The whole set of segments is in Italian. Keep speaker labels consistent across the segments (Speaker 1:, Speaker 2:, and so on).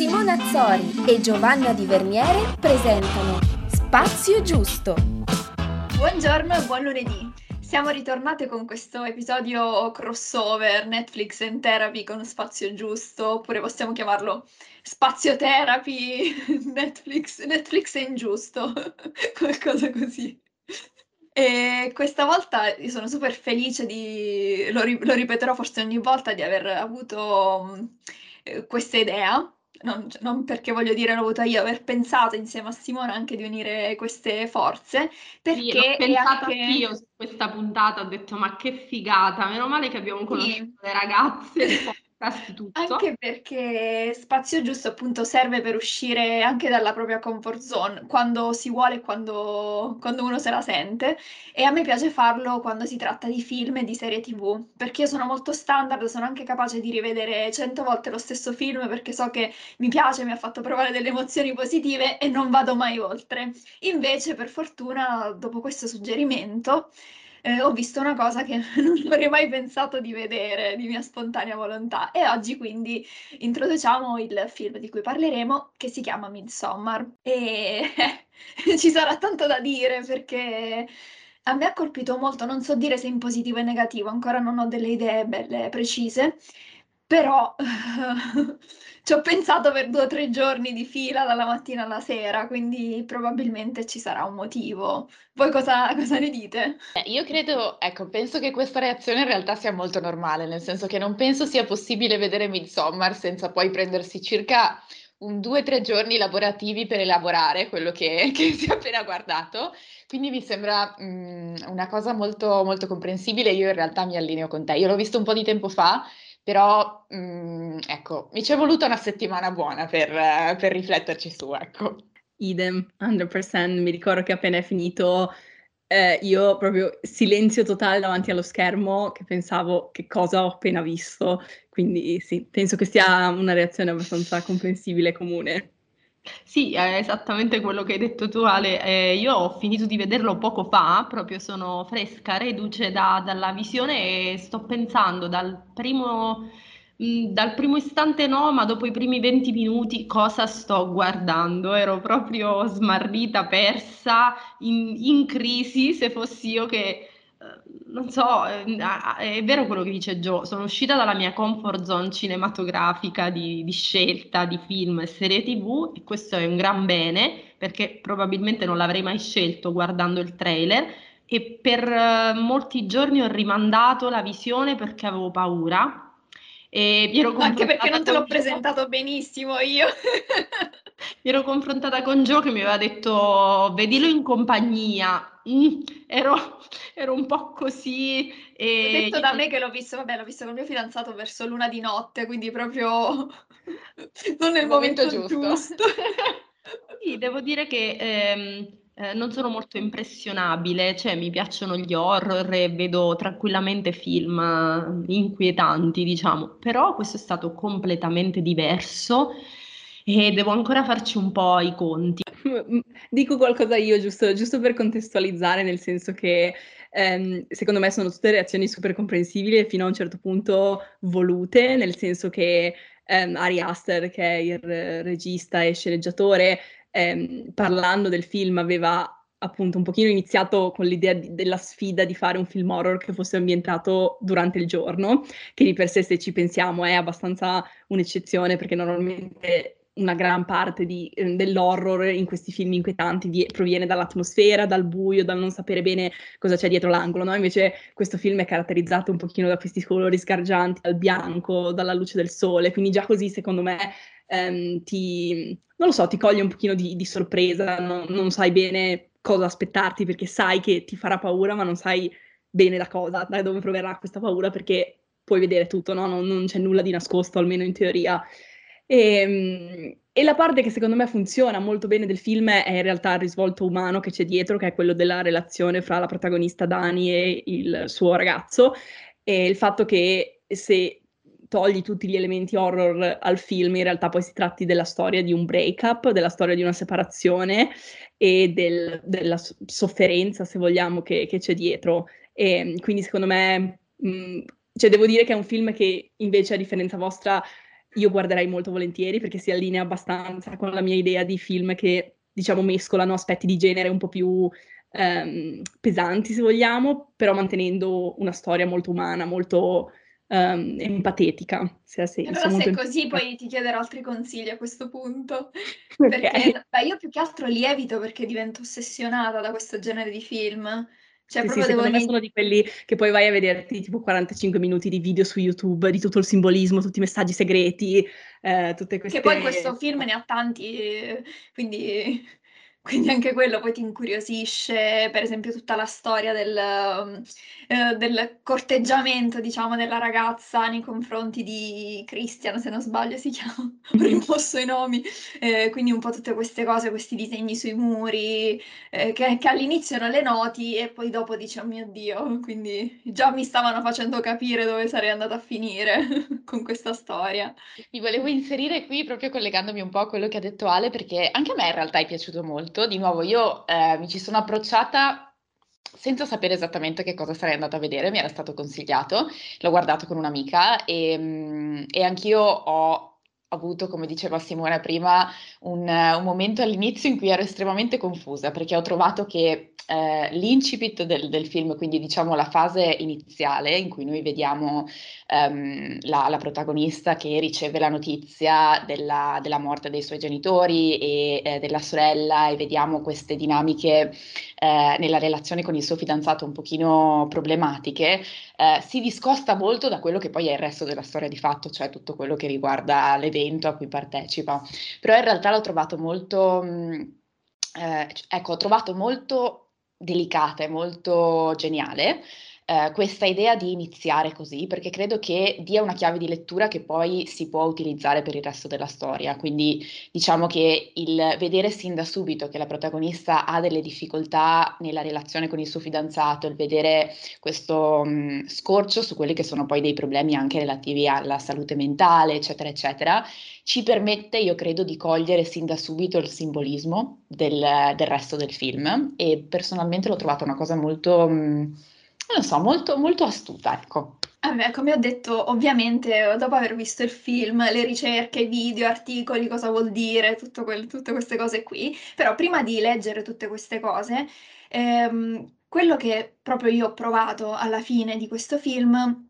Speaker 1: Simona Azzori e Giovanna Di Verniere presentano Spazio Giusto.
Speaker 2: Buongiorno e buon lunedì. Siamo ritornate con questo episodio crossover Netflix and Therapy con Spazio Giusto, oppure possiamo chiamarlo Spazio Therapy Netflix, Netflix è ingiusto, qualcosa così. E questa volta sono super felice di, lo, lo ripeterò forse ogni volta, di aver avuto eh, questa idea non, non, perché voglio dire l'ho avuta io, aver pensato insieme a Simona anche di unire queste forze. Perché
Speaker 3: sì, ho pensato anche... io su questa puntata, ho detto ma che figata, meno male che abbiamo conosciuto sì. le ragazze tutto.
Speaker 2: Anche perché spazio giusto appunto serve per uscire anche dalla propria comfort zone quando si vuole e quando, quando uno se la sente e a me piace farlo quando si tratta di film e di serie tv perché io sono molto standard, sono anche capace di rivedere cento volte lo stesso film perché so che mi piace, mi ha fatto provare delle emozioni positive e non vado mai oltre. Invece per fortuna dopo questo suggerimento eh, ho visto una cosa che non avrei mai pensato di vedere di mia spontanea volontà. E oggi quindi introduciamo il film di cui parleremo che si chiama Midsommar. E ci sarà tanto da dire perché a me ha colpito molto, non so dire se in positivo e negativo, ancora non ho delle idee belle precise, però ci ho pensato per due o tre giorni di fila dalla mattina alla sera, quindi probabilmente ci sarà un motivo. Voi cosa, cosa ne dite?
Speaker 4: Eh, io credo, ecco, penso che questa reazione in realtà sia molto normale, nel senso che non penso sia possibile vedere Midsommar senza poi prendersi circa un due o tre giorni lavorativi per elaborare quello che, che si è appena guardato, quindi mi sembra mh, mm, una cosa molto, molto comprensibile. Io in realtà mi allineo con te. Io l'ho visto un po' di tempo fa però mh, mm, ecco, mi ci è voluta una settimana buona per, per rifletterci su, ecco.
Speaker 5: Idem, 100%, mi ricordo che appena è finito eh, io proprio silenzio totale davanti allo schermo che pensavo che cosa ho appena visto, quindi sì, penso che sia una reazione abbastanza comprensibile e comune.
Speaker 3: Sì, è esattamente quello che hai detto tu Ale. Eh, io ho finito di vederlo poco fa, proprio sono fresca, reduce da- dalla visione e sto pensando dal primo, mh, dal primo istante no, ma dopo i primi 20 minuti cosa sto guardando. Ero proprio smarrita, persa, in, in crisi, se fossi io che non so, ehm, è vero quello che dice Joe, sono uscita dalla mia comfort zone cinematografica di, di, scelta di film e serie tv e questo è un gran bene perché probabilmente non l'avrei mai scelto guardando il trailer e per uh, molti giorni ho rimandato la visione perché avevo paura.
Speaker 2: Anche perché non te l'ho presentato benissimo io.
Speaker 3: mi ero confrontata con Joe che mi aveva detto vedilo in compagnia. Mm, ero, ero, un po' così.
Speaker 2: E... Ho detto da me che l'ho visto, vabbè, l'ho visto con mio fidanzato verso l'una di notte, quindi proprio non nel momento, momento giusto. giusto.
Speaker 3: sì, devo dire che ehm, eh, non sono molto impressionabile, cioè mi piacciono gli horror e vedo tranquillamente film inquietanti, diciamo, però questo è stato completamente diverso e devo ancora farci un po' i conti.
Speaker 5: Dico qualcosa io, giusto, giusto per contestualizzare, nel senso che ehm, secondo me sono tutte reazioni super comprensibili e fino a un certo punto volute, nel senso che ehm, Ari Aster, che è il regista e sceneggiatore, ehm, parlando del film aveva appunto un pochino iniziato con l'idea di, della sfida di fare un film horror che fosse ambientato durante il giorno, che di per sé se ci pensiamo è abbastanza un'eccezione perché normalmente una gran parte di, eh, dell'horror in questi film inquietanti di, proviene dall'atmosfera, dal buio, dal non sapere bene cosa c'è dietro l'angolo, no? Invece questo film è caratterizzato un pochino da questi colori sgargianti, dal bianco, dalla luce del sole, quindi già così secondo me ehm, ti, non lo so, ti coglie un pochino di, di sorpresa, non, non sai bene cosa aspettarti perché sai che ti farà paura, ma non sai bene da cosa, da dove proverà questa paura perché puoi vedere tutto, no? non, non c'è nulla di nascosto, almeno in teoria. E, ehm, e, la parte che secondo me funziona molto bene del film è in realtà il risvolto umano che c'è dietro, che è quello della relazione fra la protagonista Dani e il suo ragazzo, e il fatto che se togli tutti gli elementi horror al film, in realtà poi si tratti della storia di un breakup, della storia di una separazione e del, della sofferenza, se vogliamo, che, che c'è dietro. E quindi secondo me, mh, cioè devo dire che è un film che invece a differenza vostra io guarderei molto volentieri perché si allinea abbastanza con la mia idea di film che, diciamo, mescolano aspetti di genere un po' più ehm, pesanti, se vogliamo, però mantenendo una storia molto umana, molto um, empatetica, se ha senso.
Speaker 2: Allora, se è così, poi ti chiederò altri consigli a questo punto. Okay. Perché beh, io più che altro lievito perché divento ossessionata da questo genere di film.
Speaker 5: Cioè, sì, proprio sì, devo me sono di quelli che poi vai a vederti tipo 45 minuti di video su YouTube di tutto il simbolismo, tutti i messaggi segreti, eh, tutte queste...
Speaker 2: Che poi questo film ne ha tanti, quindi quindi anche quello poi ti incuriosisce, per esempio tutta la storia del, eh, del corteggiamento, diciamo, della ragazza nei confronti di Christian, se non sbaglio si chiama, ho rimosso i nomi, eh, quindi un po' tutte queste cose, questi disegni sui muri, eh, che, che, all'inizio non le noti e poi dopo dici, oh mio Dio, quindi già mi stavano facendo capire dove sarei andata a finire con questa storia.
Speaker 4: Mi volevo inserire qui proprio collegandomi un po' a quello che ha detto Ale, perché anche a me in realtà è piaciuto molto molto. Di nuovo, io eh, mi ci sono approcciata senza sapere esattamente che cosa sarei andata a vedere, mi era stato consigliato, l'ho guardato con un'amica e, mm, e anch'io ho avuto, come diceva Simone prima, un, un, momento all'inizio in cui ero estremamente confusa perché ho trovato che eh, l'incipit del, del, film, quindi diciamo la fase iniziale in cui noi vediamo ehm, la, la, protagonista che riceve la notizia della, della morte dei suoi genitori e eh, della sorella e vediamo queste dinamiche eh, nella relazione con il suo fidanzato un pochino problematiche, eh, si discosta molto da quello che poi è il resto della storia di fatto, cioè tutto quello che riguarda l'evento a cui partecipa. Però in realtà l'ho trovato molto... Mh, eh, ecco, ho trovato molto delicata e molto geniale eh, questa idea di iniziare così, perché credo che dia una chiave di lettura che poi si può utilizzare per il resto della storia. Quindi diciamo che il vedere sin da subito che la protagonista ha delle difficoltà nella relazione con il suo fidanzato, il vedere questo mh, mm, scorcio su quelli che sono poi dei problemi anche relativi alla salute mentale, eccetera, eccetera, ci permette, io credo, di cogliere sin da subito il simbolismo del, del resto del film e personalmente l'ho trovata una cosa molto... Mh, mm, non so, molto, molto astuta, ecco.
Speaker 2: Vabbè, come ho detto, ovviamente dopo aver visto il film, le ricerche, video, articoli, cosa vuol dire, quel, tutte queste cose qui, però prima di leggere tutte queste cose, ehm, quello che proprio io ho provato alla fine di questo film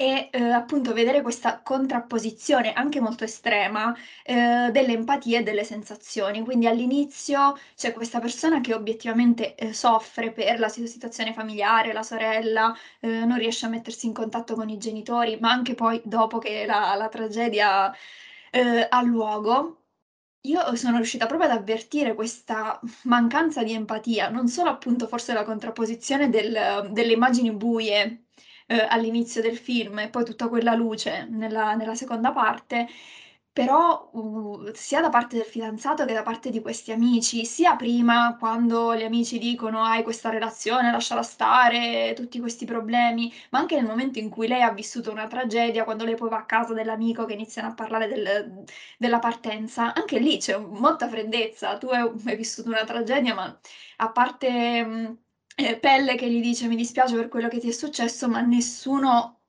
Speaker 2: e eh, appunto vedere questa contrapposizione anche molto estrema eh, delle empatie e delle sensazioni. Quindi all'inizio c'è questa persona che obiettivamente eh, soffre per la situazione familiare, la sorella, eh, non riesce a mettersi in contatto con i genitori, ma anche poi dopo che la, la tragedia eh, ha luogo. Io sono riuscita proprio ad avvertire questa mancanza di empatia, non solo appunto forse la contrapposizione del, delle immagini buie eh, all'inizio del film e poi tutta quella luce nella, nella seconda parte, però uh, sia da parte del fidanzato che da parte di questi amici, sia prima quando gli amici dicono hai questa relazione, lasciala stare, tutti questi problemi, ma anche nel momento in cui lei ha vissuto una tragedia, quando lei poi va a casa dell'amico che iniziano a parlare del, della partenza, anche lì c'è molta freddezza, tu hai, hai vissuto una tragedia, ma a parte... Mh, eh, Pelle che gli dice mi dispiace per quello che ti è successo, ma nessuno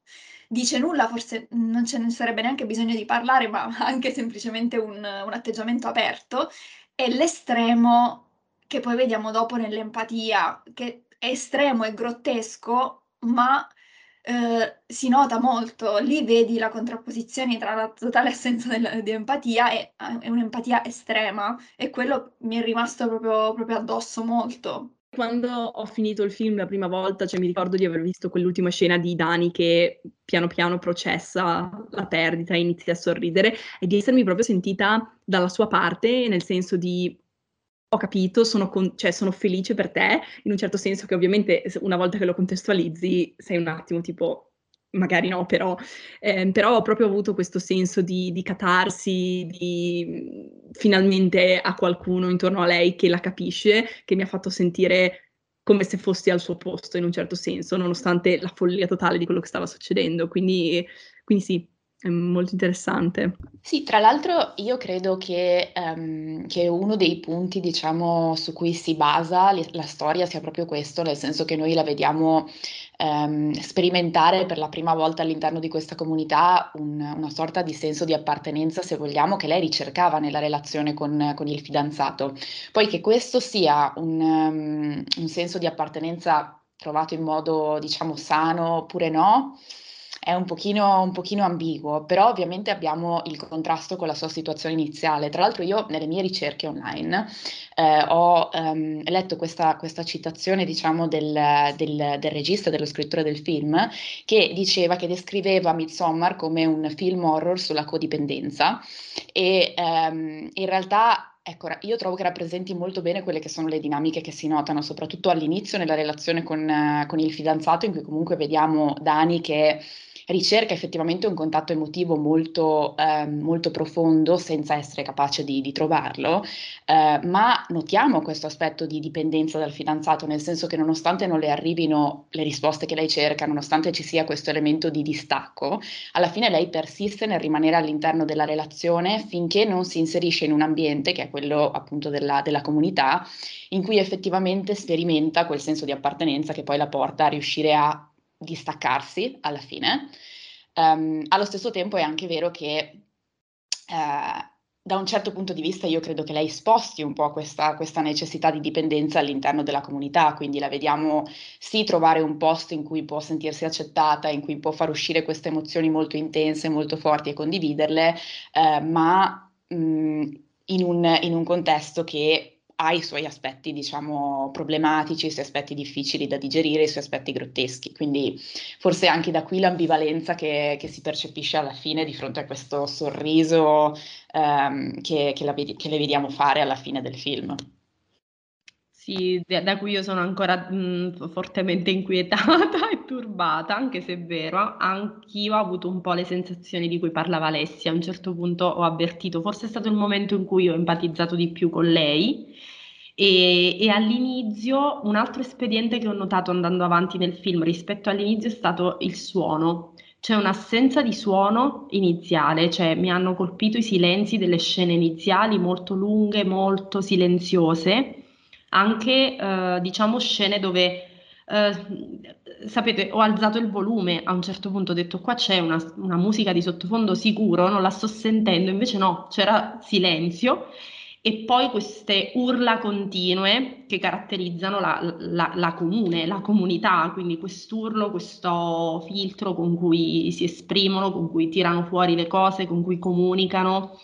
Speaker 2: dice nulla, forse non ce ne sarebbe neanche bisogno di parlare, ma anche semplicemente un, un atteggiamento aperto. E l'estremo che poi vediamo dopo nell'empatia, che è estremo e grottesco, ma eh, si nota molto. Lì vedi la contrapposizione tra la totale assenza del, di empatia e, e, un'empatia estrema, e quello mi è rimasto proprio, proprio addosso molto.
Speaker 5: Quando ho finito il film la prima volta, cioè mi ricordo di aver visto quell'ultima scena di Dani che piano piano processa la perdita e inizia a sorridere e di essermi proprio sentita dalla sua parte, nel senso di ho capito, sono, con- cioè, sono felice per te, in un certo senso che ovviamente una volta che lo contestualizzi sei un attimo tipo magari no, però, eh, però, ho proprio avuto questo senso di, di catarsi, di finalmente a qualcuno intorno a lei che la capisce, che mi ha fatto sentire come se fossi al suo posto in un certo senso, nonostante la follia totale di quello che stava succedendo. Quindi, quindi sì, è molto interessante.
Speaker 4: Sì, tra l'altro io credo che, ehm, che uno dei punti, diciamo, su cui si basa li- la storia sia proprio questo, nel senso che noi la vediamo ehm, sperimentare per la prima volta all'interno di questa comunità un- una sorta di senso di appartenenza, se vogliamo, che lei ricercava nella relazione con, con il fidanzato. Poi che questo sia un, ehm, un senso di appartenenza trovato in modo, diciamo, sano oppure no, è un pochino, un pochino ambiguo, però ovviamente abbiamo il contrasto con la sua situazione iniziale. Tra l'altro io nelle mie ricerche online eh, ho ehm, letto questa, questa, citazione, diciamo, del, del, del, regista, dello scrittore del film, che diceva che descriveva Midsommar come un film horror sulla codipendenza e ehm, in realtà Ecco, io trovo che rappresenti molto bene quelle che sono le dinamiche che si notano, soprattutto all'inizio nella relazione con, con il fidanzato, in cui comunque vediamo Dani che ricerca effettivamente un contatto emotivo molto, eh, molto profondo senza essere capace di, di trovarlo, eh, ma notiamo questo aspetto di dipendenza dal fidanzato, nel senso che nonostante non le arrivino le risposte che lei cerca, nonostante ci sia questo elemento di distacco, alla fine lei persiste nel rimanere all'interno della relazione finché non si inserisce in un ambiente, che è quello appunto della, della comunità, in cui effettivamente sperimenta quel senso di appartenenza che poi la porta a riuscire a distaccarsi alla fine. Um, allo stesso tempo è anche vero che uh, da un certo punto di vista io credo che lei sposti un po' questa, questa, necessità di dipendenza all'interno della comunità, quindi la vediamo sì trovare un posto in cui può sentirsi accettata, in cui può far uscire queste emozioni molto intense, molto forti e condividerle, eh, ma mh, in, un, in un contesto che ha i suoi aspetti, diciamo, problematici, i suoi aspetti difficili da digerire, i suoi aspetti grotteschi. Quindi forse anche da qui l'ambivalenza che, che si percepisce alla fine di fronte a questo sorriso ehm, che, che, la, che le vediamo fare alla fine del film.
Speaker 3: Sì, da cui io sono ancora mh, fortemente inquietata e turbata, anche se è vero, anch'io ho avuto un po' le sensazioni di cui parlava Alessia. A un certo punto ho avvertito, forse è stato il momento in cui ho empatizzato di più con lei. E, e all'inizio un altro espediente che ho notato andando avanti nel film rispetto all'inizio è stato il suono. C'è un'assenza di suono iniziale, cioè mi hanno colpito i silenzi delle scene iniziali molto lunghe, molto silenziose anche eh, diciamo scene dove eh, sapete, ho alzato il volume a un certo punto, ho detto qua c'è una, una, musica di sottofondo sicuro, non la sto sentendo, invece no, c'era silenzio e poi queste urla continue che caratterizzano la, la, la comune, la comunità, quindi quest'urlo, questo filtro con cui si esprimono, con cui tirano fuori le cose, con cui comunicano.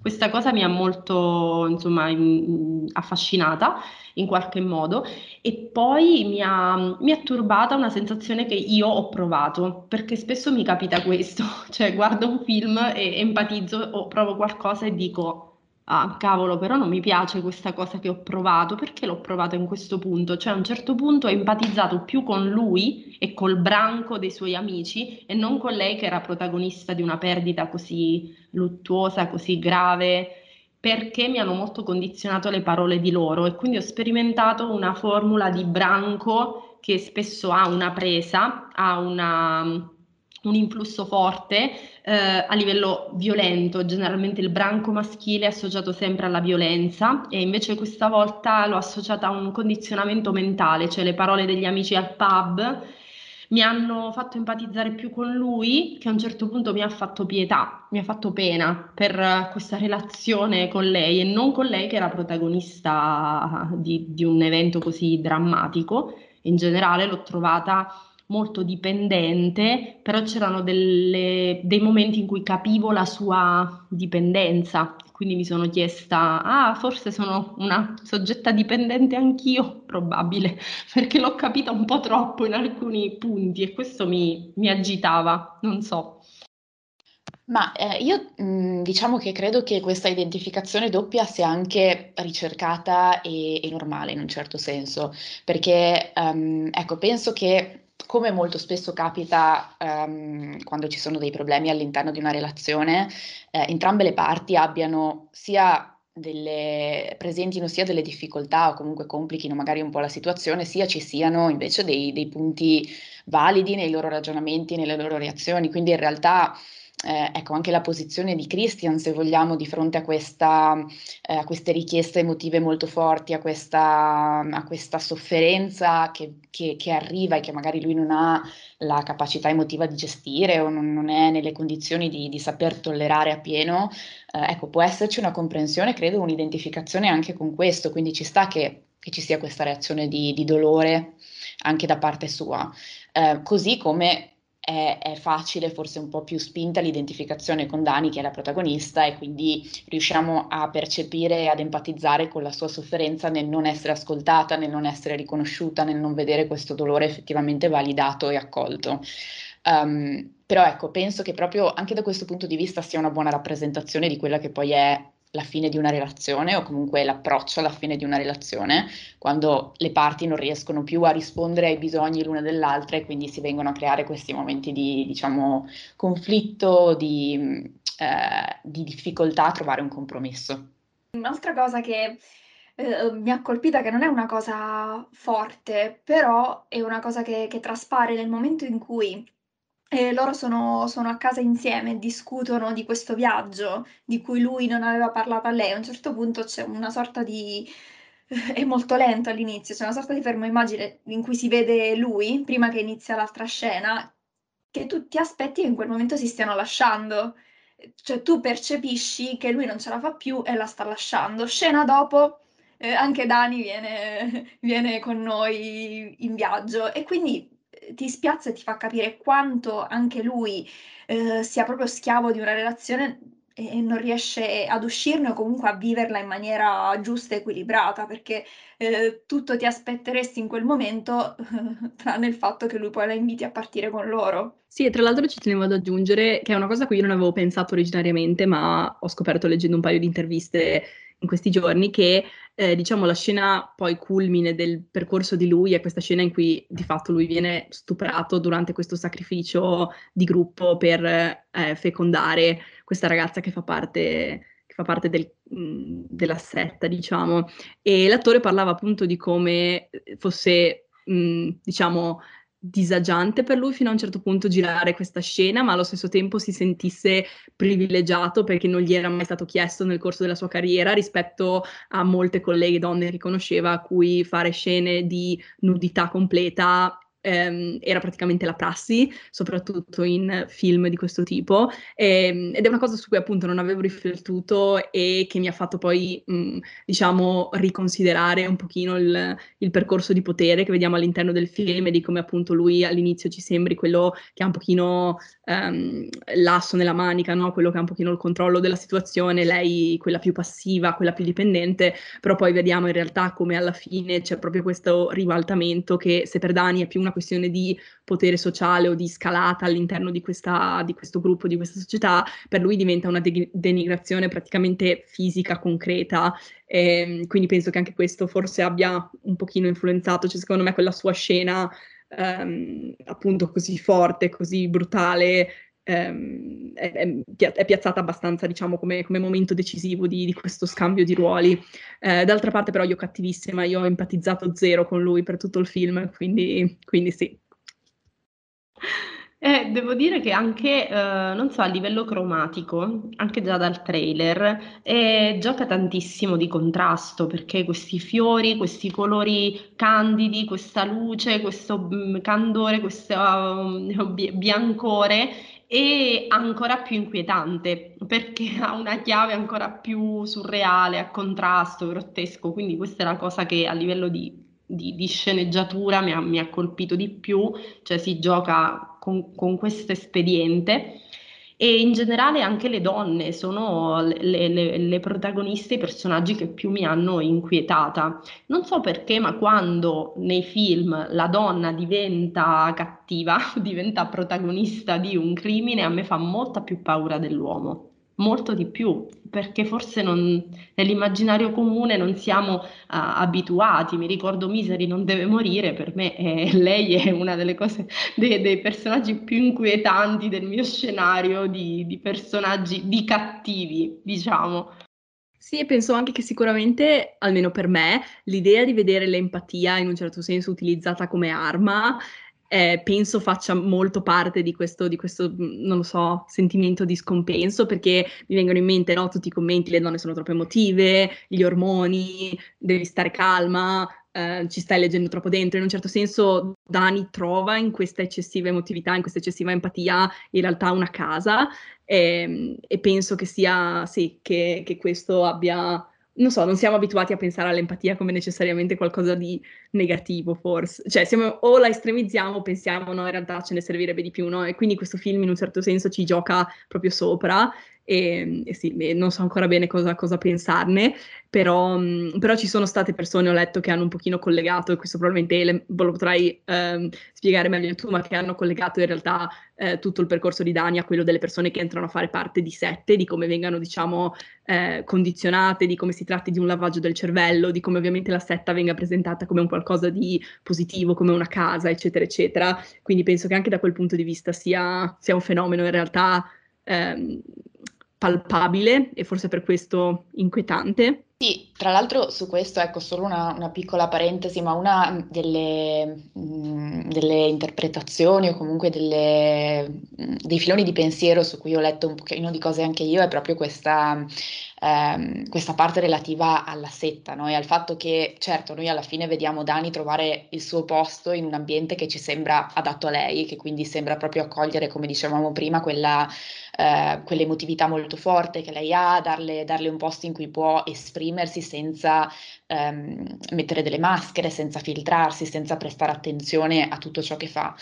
Speaker 3: Questa cosa mi ha molto insomma, in, affascinata in qualche modo e poi mi ha, mi ha turbata una sensazione che io ho provato, perché spesso mi capita questo, cioè guardo un film e empatizzo o provo qualcosa e dico ah cavolo, però non mi piace questa cosa che ho provato, perché l'ho provato in questo punto? Cioè a un certo punto ho empatizzato più con lui e col branco dei suoi amici e non con lei che era protagonista di una perdita così luttuosa, così grave perché mi hanno molto condizionato le parole di loro e quindi ho sperimentato una formula di branco che spesso ha una presa, ha una, un influsso forte eh, a livello violento, generalmente il branco maschile è associato sempre alla violenza e invece questa volta l'ho associata a un condizionamento mentale, cioè le parole degli amici al pub mi hanno fatto empatizzare più con lui, che a un certo punto mi ha fatto pietà, mi ha fatto pena per questa relazione con lei e non con lei che era protagonista di, di un evento così drammatico. In generale l'ho trovata molto dipendente, però c'erano delle, dei momenti in cui capivo la sua dipendenza quindi mi sono chiesta, ah, forse sono una soggetta dipendente anch'io, probabile, perché l'ho capita un po' troppo in alcuni punti e questo mi, mi agitava, non so.
Speaker 4: Ma eh, io mh, mm, diciamo che credo che questa identificazione doppia sia anche ricercata e, e normale in un certo senso, perché um, ecco, penso che come molto spesso capita um, quando ci sono dei problemi all'interno di una relazione, eh, entrambe le parti abbiano sia delle, presentino sia delle difficoltà o comunque complichino magari un po' la situazione, sia ci siano invece dei, dei punti validi nei loro ragionamenti, nelle loro reazioni. Quindi in realtà eh, ecco, anche la posizione di Christian, se vogliamo, di fronte a, questa, eh, a queste richieste emotive molto forti, a questa, a questa sofferenza che, che, che, arriva e che magari lui non ha la capacità emotiva di gestire o non, non è nelle condizioni di, di saper tollerare appieno, eh, ecco, può esserci una comprensione, credo, un'identificazione anche con questo, quindi ci sta che, che ci sia questa reazione di, di dolore anche da parte sua. Eh, così come è, è, facile, forse un po' più spinta l'identificazione con Dani, che è la protagonista, e quindi riusciamo a percepire e ad empatizzare con la sua sofferenza nel non essere ascoltata, nel non essere riconosciuta, nel non vedere questo dolore effettivamente validato e accolto. Um, però ecco, penso che proprio anche da questo punto di vista sia una buona rappresentazione di quella che poi è la fine di una relazione o comunque l'approccio alla fine di una relazione, quando le parti non riescono più a rispondere ai bisogni l'una dell'altra e quindi si vengono a creare questi momenti di, diciamo, conflitto, di, eh, di difficoltà a trovare un compromesso.
Speaker 2: Un'altra cosa che eh, mi ha colpita, che non è una cosa forte, però è una cosa che, che traspare nel momento in cui e loro sono, sono a casa insieme, discutono di questo viaggio di cui lui non aveva parlato a lei. A un certo punto c'è una sorta di... è molto lento all'inizio, c'è una sorta di fermo immagine in cui si vede lui, prima che inizia l'altra scena, che tu ti aspetti che in quel momento si stiano lasciando. Cioè tu percepisci che lui non ce la fa più e la sta lasciando. Scena dopo, eh, anche Dani viene, viene con noi in viaggio e quindi ti spiazza e ti fa capire quanto anche lui eh, sia proprio schiavo di una relazione e non riesce ad uscirne o comunque a viverla in maniera giusta e equilibrata, perché eh, tutto ti aspetteresti in quel momento, tranne il fatto che lui poi la inviti a partire con loro.
Speaker 5: Sì, e tra l'altro ci tenevo ad aggiungere che è una cosa a cui io non avevo pensato originariamente, ma ho scoperto leggendo un paio di interviste in questi giorni che eh, diciamo la scena poi culmine del percorso di lui è questa scena in cui di fatto lui viene stuprato durante questo sacrificio di gruppo per eh, fecondare questa ragazza che fa parte fa parte del, della setta, diciamo, e l'attore parlava appunto di come fosse, mh, diciamo, disagiante per lui fino a un certo punto girare questa scena, ma allo stesso tempo si sentisse privilegiato perché non gli era mai stato chiesto nel corso della sua carriera rispetto a molte colleghe donne che conosceva a cui fare scene di nudità completa ehm, era praticamente la prassi, soprattutto in film di questo tipo, ehm, ed è una cosa su cui appunto non avevo riflettuto e che mi ha fatto poi, mh, diciamo, riconsiderare un pochino il, il, percorso di potere che vediamo all'interno del film e di come appunto lui all'inizio ci sembri quello che ha un pochino ehm, l'asso nella manica, no? quello che ha un pochino il controllo della situazione, lei quella più passiva, quella più dipendente, però poi vediamo in realtà come alla fine c'è proprio questo ribaltamento che se per Dani è più una questione di potere sociale o di scalata all'interno di, questa, di questo gruppo, di questa società, per lui diventa una de- denigrazione praticamente fisica, concreta. E, ehm, quindi penso che anche questo forse abbia un pochino influenzato, cioè secondo me quella sua scena ehm, appunto così forte, così brutale, ehm, è, è, piazzata abbastanza, diciamo, come, come momento decisivo di, di, questo scambio di ruoli. Eh, d'altra parte, però, io cattivissima, io ho empatizzato zero con lui per tutto il film, quindi, quindi sì.
Speaker 3: Eh, devo dire che anche, eh, non so, a livello cromatico, anche già dal trailer, eh, gioca tantissimo di contrasto perché questi fiori, questi colori candidi, questa luce, questo mm, candore, questo uh, biancore è ancora più inquietante perché ha una chiave ancora più surreale, a contrasto, grottesco. Quindi questa è la cosa che a livello di, di, di sceneggiatura mi ha, mi ha, colpito di più, cioè si gioca con, con questo espediente e in generale anche le donne sono le, le, le, protagoniste, i personaggi che più mi hanno inquietata. Non so perché, ma quando nei film la donna diventa cattiva, diventa protagonista di un crimine, a me fa molta più paura dell'uomo molto di più, perché forse non, nell'immaginario comune non siamo uh, abituati. Mi ricordo Misery non deve morire, per me eh, lei è una delle cose, dei, dei, personaggi più inquietanti del mio scenario di, di personaggi, di cattivi, diciamo.
Speaker 5: Sì, e penso anche che sicuramente, almeno per me, l'idea di vedere l'empatia in un certo senso utilizzata come arma eh, penso faccia molto parte di questo, di questo, non lo so, sentimento di scompenso, perché mi vengono in mente no, tutti i commenti, le donne sono troppo emotive, gli ormoni, devi stare calma, eh, ci stai leggendo troppo dentro. In un certo senso Dani trova in questa eccessiva emotività, in questa eccessiva empatia, in realtà una casa e, ehm, e penso che sia, sì, che, che questo abbia non so, non siamo abituati a pensare all'empatia come necessariamente qualcosa di negativo, forse. Cioè, siamo, o la estremizziamo o pensiamo, no, in realtà ce ne servirebbe di più, no? E quindi questo film in un certo senso ci gioca proprio sopra e, e sì, non so ancora bene cosa, cosa pensarne, però, mm, però, ci sono state persone, ho letto, che hanno un pochino collegato, e questo probabilmente le, lo potrai ehm, spiegare meglio tu, ma che hanno collegato in realtà eh, tutto il percorso di Dani a quello delle persone che entrano a fare parte di sette, di come vengano, diciamo, eh, condizionate, di come si tratti di un lavaggio del cervello, di come ovviamente la setta venga presentata come un qualcosa di positivo, come una casa, eccetera, eccetera. Quindi penso che anche da quel punto di vista sia, sia un fenomeno in realtà ehm, palpabile e forse per questo inquietante.
Speaker 4: Sì, tra l'altro su questo, ecco, solo una, una piccola parentesi, ma una delle, mh, mm, delle interpretazioni o comunque delle, mh, mm, dei filoni di pensiero su cui ho letto un pochino di cose anche io è proprio questa ehm, questa parte relativa alla setta no? e al fatto che, certo, noi alla fine vediamo Dani trovare il suo posto in un ambiente che ci sembra adatto a lei, che quindi sembra proprio accogliere, come dicevamo prima, quella, eh, quell'emotività molto forte che lei ha, darle, darle un posto in cui può esprimersi senza ehm, mettere delle maschere, senza filtrarsi, senza prestare attenzione a tutto ciò che fa.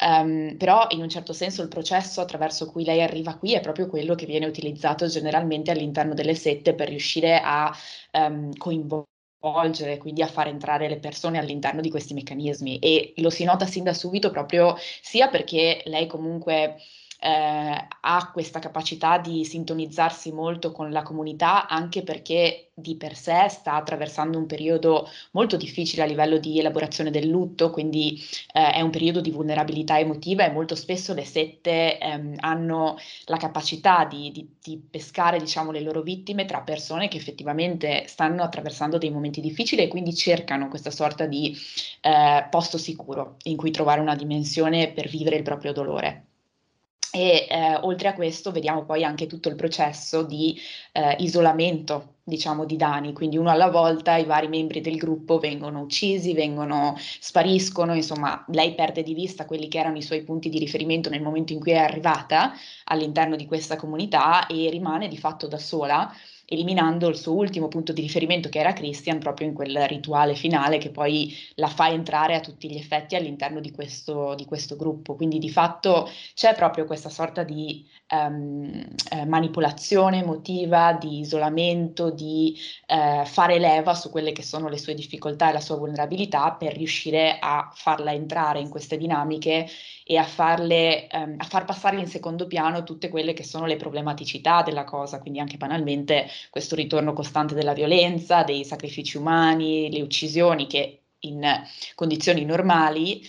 Speaker 4: Um, però in un certo senso il processo attraverso cui lei arriva qui è proprio quello che viene utilizzato generalmente all'interno delle sette per riuscire a um, coinvolgere quindi a far entrare le persone all'interno di questi meccanismi e lo si nota sin da subito proprio sia perché lei comunque eh, ha questa capacità di sintonizzarsi molto con la comunità anche perché di per sé sta attraversando un periodo molto difficile a livello di elaborazione del lutto, quindi eh, è un periodo di vulnerabilità emotiva e molto spesso le sette ehm, hanno la capacità di, di, di pescare diciamo, le loro vittime tra persone che effettivamente stanno attraversando dei momenti difficili e quindi cercano questa sorta di eh, posto sicuro in cui trovare una dimensione per vivere il proprio dolore. E eh, oltre a questo vediamo poi anche tutto il processo di eh, isolamento, diciamo, di Dani, quindi uno alla volta i vari membri del gruppo vengono uccisi, vengono, spariscono, insomma, lei perde di vista quelli che erano i suoi punti di riferimento nel momento in cui è arrivata all'interno di questa comunità e rimane di fatto da sola eliminando il suo ultimo punto di riferimento che era Christian proprio in quel rituale finale che poi la fa entrare a tutti gli effetti all'interno di questo, di questo gruppo. Quindi di fatto c'è proprio questa sorta di um, eh, manipolazione emotiva, di isolamento, di eh, fare leva su quelle che sono le sue difficoltà e la sua vulnerabilità per riuscire a farla entrare in queste dinamiche e a, farle, um, a far passare in secondo piano tutte quelle che sono le problematicità della cosa, quindi anche banalmente questo ritorno costante della violenza, dei sacrifici umani, le uccisioni che in condizioni normali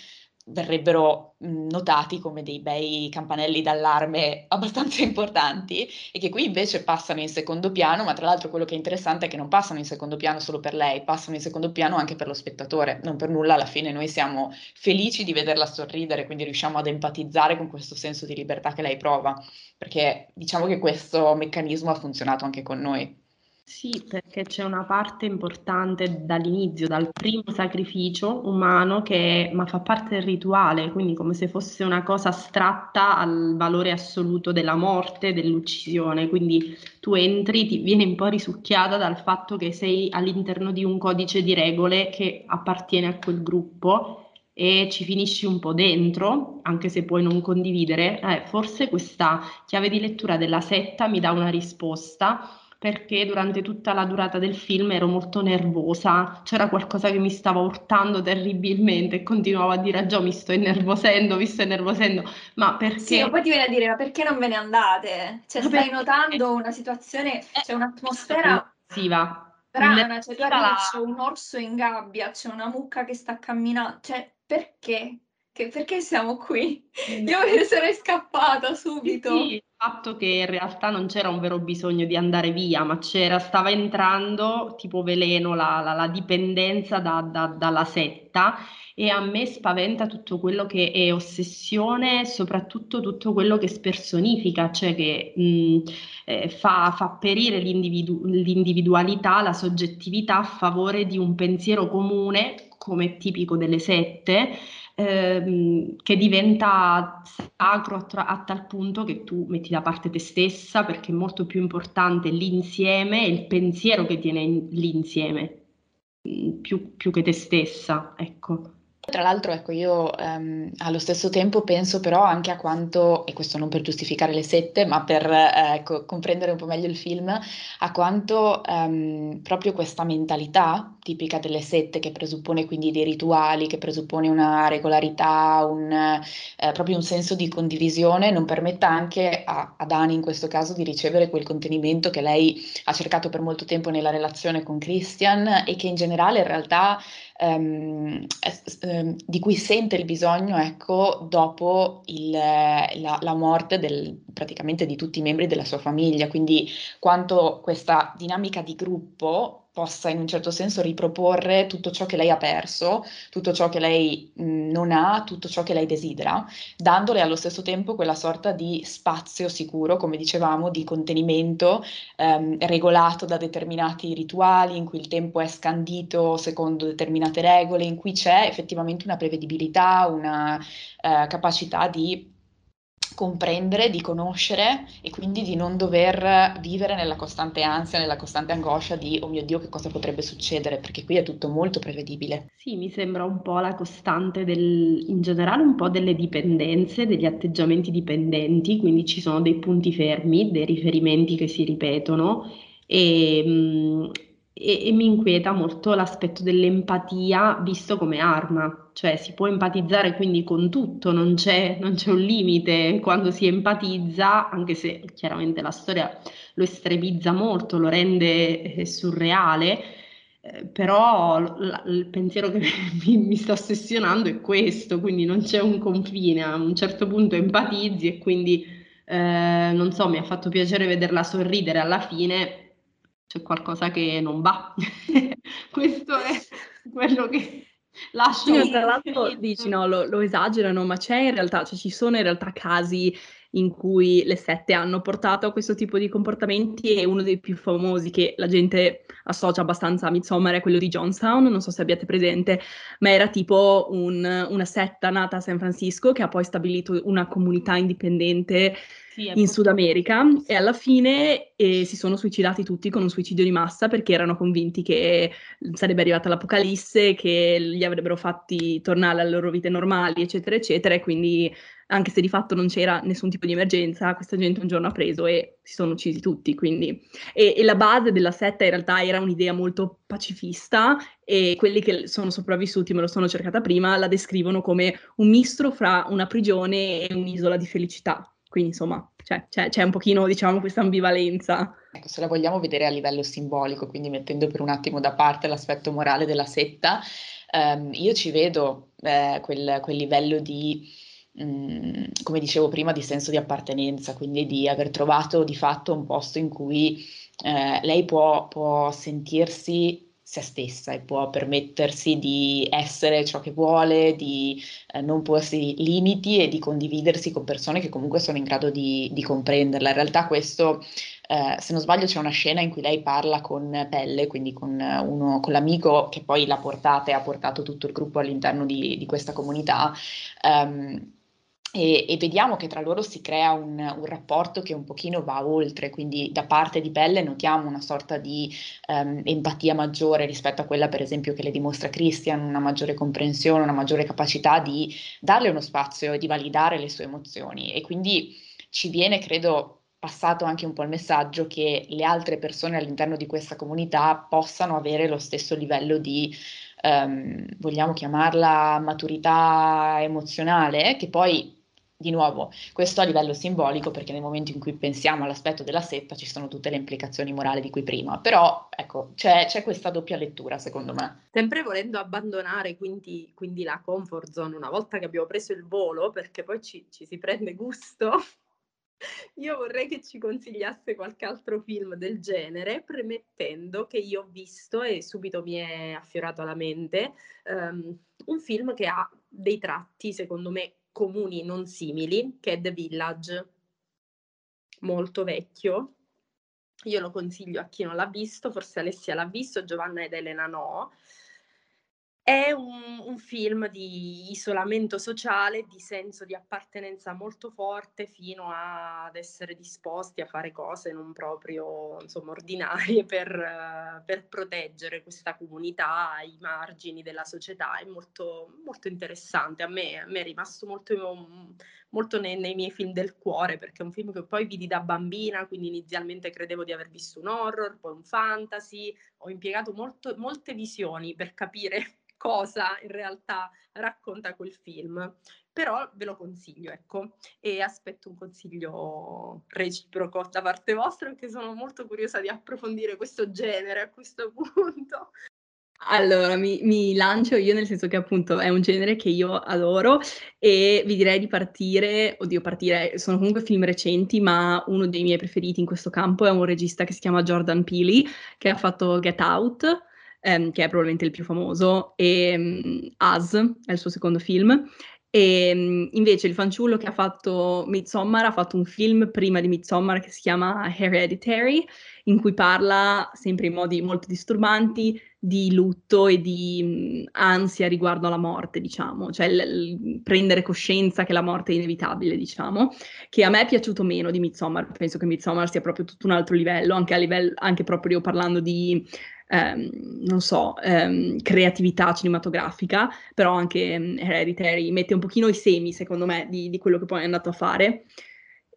Speaker 4: verrebbero notati come dei bei campanelli d'allarme abbastanza importanti e che qui invece passano in secondo piano, ma tra l'altro quello che è interessante è che non passano in secondo piano solo per lei, passano in secondo piano anche per lo spettatore. Non per nulla alla fine noi siamo felici di vederla sorridere, quindi riusciamo ad empatizzare con questo senso di libertà che lei prova, perché diciamo che questo meccanismo ha funzionato anche con noi.
Speaker 3: Sì, perché c'è una parte importante dall'inizio, dal primo sacrificio umano che ma fa parte del rituale, quindi come se fosse una cosa astratta al valore assoluto della morte, dell'uccisione. Quindi tu entri, ti vieni un po' risucchiata dal fatto che sei all'interno di un codice di regole che appartiene a quel gruppo e ci finisci un po' dentro, anche se puoi non condividere. Eh, forse questa chiave di lettura della setta mi dà una risposta perché durante tutta la durata del film ero molto nervosa, c'era qualcosa che mi stava urtando terribilmente e continuavo a dire a Gio mi sto innervosendo, mi sto innervosendo, ma perché...
Speaker 2: Sì, poi ti viene a dire ma perché non ve ne andate? Cioè ma stai perché... notando una situazione, c'è cioè un'atmosfera...
Speaker 3: Strana,
Speaker 2: cioè tu arrivi, c'è un orso in gabbia, c'è una mucca che sta camminando, cioè perché? Che, perché siamo qui? Io me ne sarei scappata subito.
Speaker 3: Sì, fatto che in realtà non c'era un vero bisogno di andare via, ma c'era, stava entrando tipo veleno la, la, la dipendenza da, da, dalla setta e a me spaventa tutto quello che è ossessione, soprattutto tutto quello che spersonifica, cioè che mh, eh, fa, fa, perire l'individu- l'individualità, la soggettività a favore di un pensiero comune, come tipico delle sette, ehm, che diventa sacro a, tra- a, tal punto che tu metti da parte te stessa perché è molto più importante l'insieme e il pensiero che tiene l'insieme, più, più che te stessa, ecco.
Speaker 4: Tra l'altro, ecco, io ehm, allo stesso tempo penso però anche a quanto, e questo non per giustificare le sette, ma per eh, ecco, comprendere un po' meglio il film, a quanto ehm, proprio questa mentalità tipica delle sette, che presuppone quindi dei rituali, che presuppone una regolarità, un, eh, proprio un senso di condivisione, non permetta anche a, a Dani in questo caso di ricevere quel contenimento che lei ha cercato per molto tempo nella relazione con Christian e che in generale in realtà ehm, ehm, di cui sente il bisogno ecco, dopo il, la, la, morte del, praticamente di tutti i membri della sua famiglia. Quindi quanto questa dinamica di gruppo possa in un certo senso riproporre tutto ciò che lei ha perso, tutto ciò che lei mh, non ha, tutto ciò che lei desidera, dandole allo stesso tempo quella sorta di spazio sicuro, come dicevamo, di contenimento ehm, regolato da determinati rituali, in cui il tempo è scandito secondo determinate regole, in cui c'è effettivamente una prevedibilità, una eh, capacità di comprendere, di conoscere e quindi di non dover vivere nella costante ansia, nella costante angoscia di oh mio Dio che cosa potrebbe succedere, perché qui è tutto molto prevedibile.
Speaker 3: Sì, mi sembra un po' la costante del, in generale un po' delle dipendenze, degli atteggiamenti dipendenti, quindi ci sono dei punti fermi, dei riferimenti che si ripetono e, mm, e, e mi inquieta molto l'aspetto dell'empatia visto come arma, cioè si può empatizzare quindi con tutto, non c'è, non c'è un limite. Quando si empatizza, anche se chiaramente la storia lo estremizza molto, lo rende eh, surreale, eh, però l- il pensiero che mi, mi, sta ossessionando è questo, quindi non c'è un confine, a un certo punto empatizzi e quindi eh, non so, mi ha fatto piacere vederla sorridere alla fine, c'è qualcosa che non va. Questo è quello che lascio.
Speaker 5: Io, tra l'altro dici no, lo, lo, esagerano, ma c'è in realtà, cioè ci sono in realtà casi in cui le sette hanno portato a questo tipo di comportamenti e uno dei più famosi che la gente associa abbastanza a Midsommar è quello di Johnstown, non so se abbiate presente, ma era tipo un, una setta nata a San Francisco che ha poi stabilito una comunità indipendente sì, in Sud America e alla fine eh, si sono suicidati tutti con un suicidio di massa perché erano convinti che sarebbe arrivata l'apocalisse, che li avrebbero fatti tornare alle loro vite normali, eccetera, eccetera, e quindi anche se di fatto non c'era nessun tipo di emergenza, questa gente un giorno ha preso e si sono uccisi tutti, quindi. E, e la base della setta in realtà era un'idea molto pacifista e quelli che sono sopravvissuti, me lo sono cercata prima, la descrivono come un mistro fra una prigione e un'isola di felicità. Quindi insomma cioè, c'è, c'è un pochino diciamo questa ambivalenza.
Speaker 4: Ecco, se la vogliamo vedere a livello simbolico, quindi mettendo per un attimo da parte l'aspetto morale della setta, ehm, io ci vedo eh, quel, quel, livello di, mh, mm, come dicevo prima, di senso di appartenenza, quindi di aver trovato di fatto un posto in cui eh, lei può, può sentirsi se stessa e può permettersi di essere ciò che vuole, di eh, non porsi limiti e di condividersi con persone che comunque sono in grado di, di comprenderla. In realtà questo, eh, se non sbaglio, c'è una scena in cui lei parla con Pelle, quindi con, uno, con l'amico che poi l'ha portata e ha portato tutto il gruppo all'interno di, di questa comunità. Um, e, e, vediamo che tra loro si crea un, un, rapporto che un pochino va oltre, quindi da parte di Pelle notiamo una sorta di um, empatia maggiore rispetto a quella per esempio che le dimostra Christian, una maggiore comprensione, una maggiore capacità di darle uno spazio e di validare le sue emozioni. E quindi ci viene, credo, passato anche un po' il messaggio che le altre persone all'interno di questa comunità possano avere lo stesso livello di Um, vogliamo chiamarla maturità emozionale, che poi di nuovo, questo a livello simbolico, perché nel momento in cui pensiamo all'aspetto della setta ci sono tutte le implicazioni morali di cui prima, però ecco, c'è, c'è questa doppia lettura secondo me.
Speaker 6: Sempre volendo abbandonare quindi, quindi, la comfort zone una volta che abbiamo preso il volo, perché poi ci, ci si prende gusto
Speaker 3: Io vorrei che ci consigliasse qualche altro film del genere, premettendo che io ho visto e subito mi è affiorato alla mente um, un film che ha dei tratti, secondo me, comuni, non simili, che è The Village, molto vecchio. Io lo consiglio a chi non l'ha visto, forse Alessia l'ha visto, Giovanna ed Elena no. È un, un, film di isolamento sociale, di senso di appartenenza molto forte, fino a, ad essere disposti a fare cose non proprio insomma, ordinarie per, per, proteggere questa comunità ai margini della società. È molto, molto interessante. A me, a me, è rimasto molto, molto nei, nei, miei film del cuore, perché è un film che poi vidi da bambina, quindi inizialmente credevo di aver visto un horror, poi un fantasy. Ho impiegato molto, molte visioni per capire cosa in realtà racconta quel film. Però ve lo consiglio, ecco, e aspetto un consiglio reciproco da parte vostra, perché sono molto curiosa di approfondire questo genere a questo punto.
Speaker 5: Allora, mi, mi, lancio io nel senso che appunto è un genere che io adoro e vi direi di partire, oddio partire, sono comunque film recenti, ma uno dei miei preferiti in questo campo è un regista che si chiama Jordan Peele, che ha fatto Get Out, ehm, che è probabilmente il più famoso, e um, Us è il suo secondo film. E um, invece il fanciullo che ha fatto Midsommar ha fatto un film prima di Midsommar che si chiama Hereditary, in cui parla sempre in modi molto disturbanti di lutto e di mh, ansia riguardo alla morte, diciamo, cioè l- l- prendere coscienza che la morte è inevitabile, diciamo, che a me è piaciuto meno di Midsommar, penso che Midsommar sia proprio tutto un altro livello, anche a livello, anche proprio parlando di ehm, non so, ehm, creatività cinematografica, però anche ehm, Hereditary mette un pochino i semi, secondo me, di, di quello che poi è andato a fare.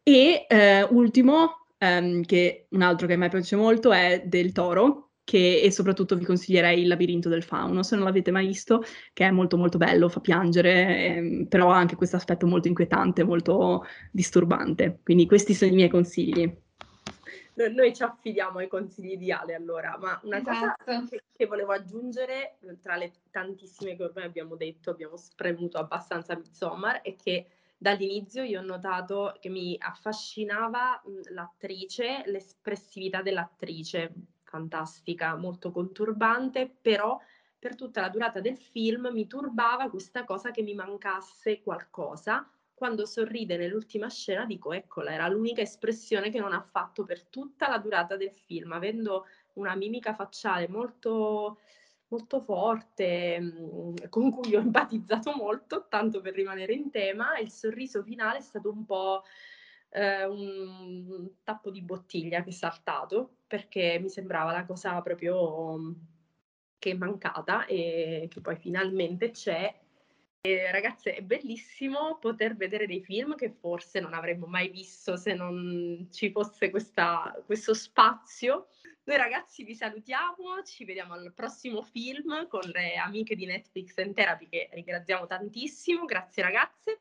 Speaker 5: E eh, ultimo, ehm, che un altro che a me piace molto è Del Toro, che, e soprattutto vi consiglierei Il labirinto del fauno, se non l'avete mai visto, che è molto molto bello, fa piangere, ehm, però ha anche questo aspetto molto inquietante, molto disturbante. Quindi questi sono i miei consigli
Speaker 3: noi ci affidiamo ai consigli di Ale allora, ma una esatto. cosa che, che, volevo aggiungere tra le tantissime che ormai abbiamo detto, abbiamo spremuto abbastanza Midsommar, è che dall'inizio io ho notato che mi affascinava l'attrice, l'espressività dell'attrice, fantastica, molto conturbante, però per tutta la durata del film mi turbava questa cosa che mi mancasse qualcosa quando sorride nell'ultima scena dico eccola, era l'unica espressione che non ha fatto per tutta la durata del film, avendo una mimica facciale molto, molto forte, mm, con cui ho empatizzato molto, tanto per rimanere in tema, il sorriso finale è stato un po' eh, un tappo di bottiglia che è saltato, perché mi sembrava la cosa proprio mm, che è mancata e che poi finalmente c'è e, ragazze, è bellissimo poter vedere dei film che forse non avremmo mai visto se non ci fosse questa, questo spazio. Noi ragazzi vi salutiamo, ci vediamo al prossimo film con le amiche di Netflix and Therapy che ringraziamo tantissimo. Grazie ragazze.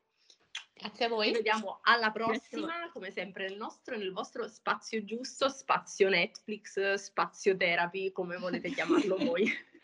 Speaker 7: Grazie a voi.
Speaker 3: Ci vediamo alla prossima, come sempre nel nostro nel vostro spazio giusto, spazio Netflix, spazio therapy, come volete chiamarlo voi.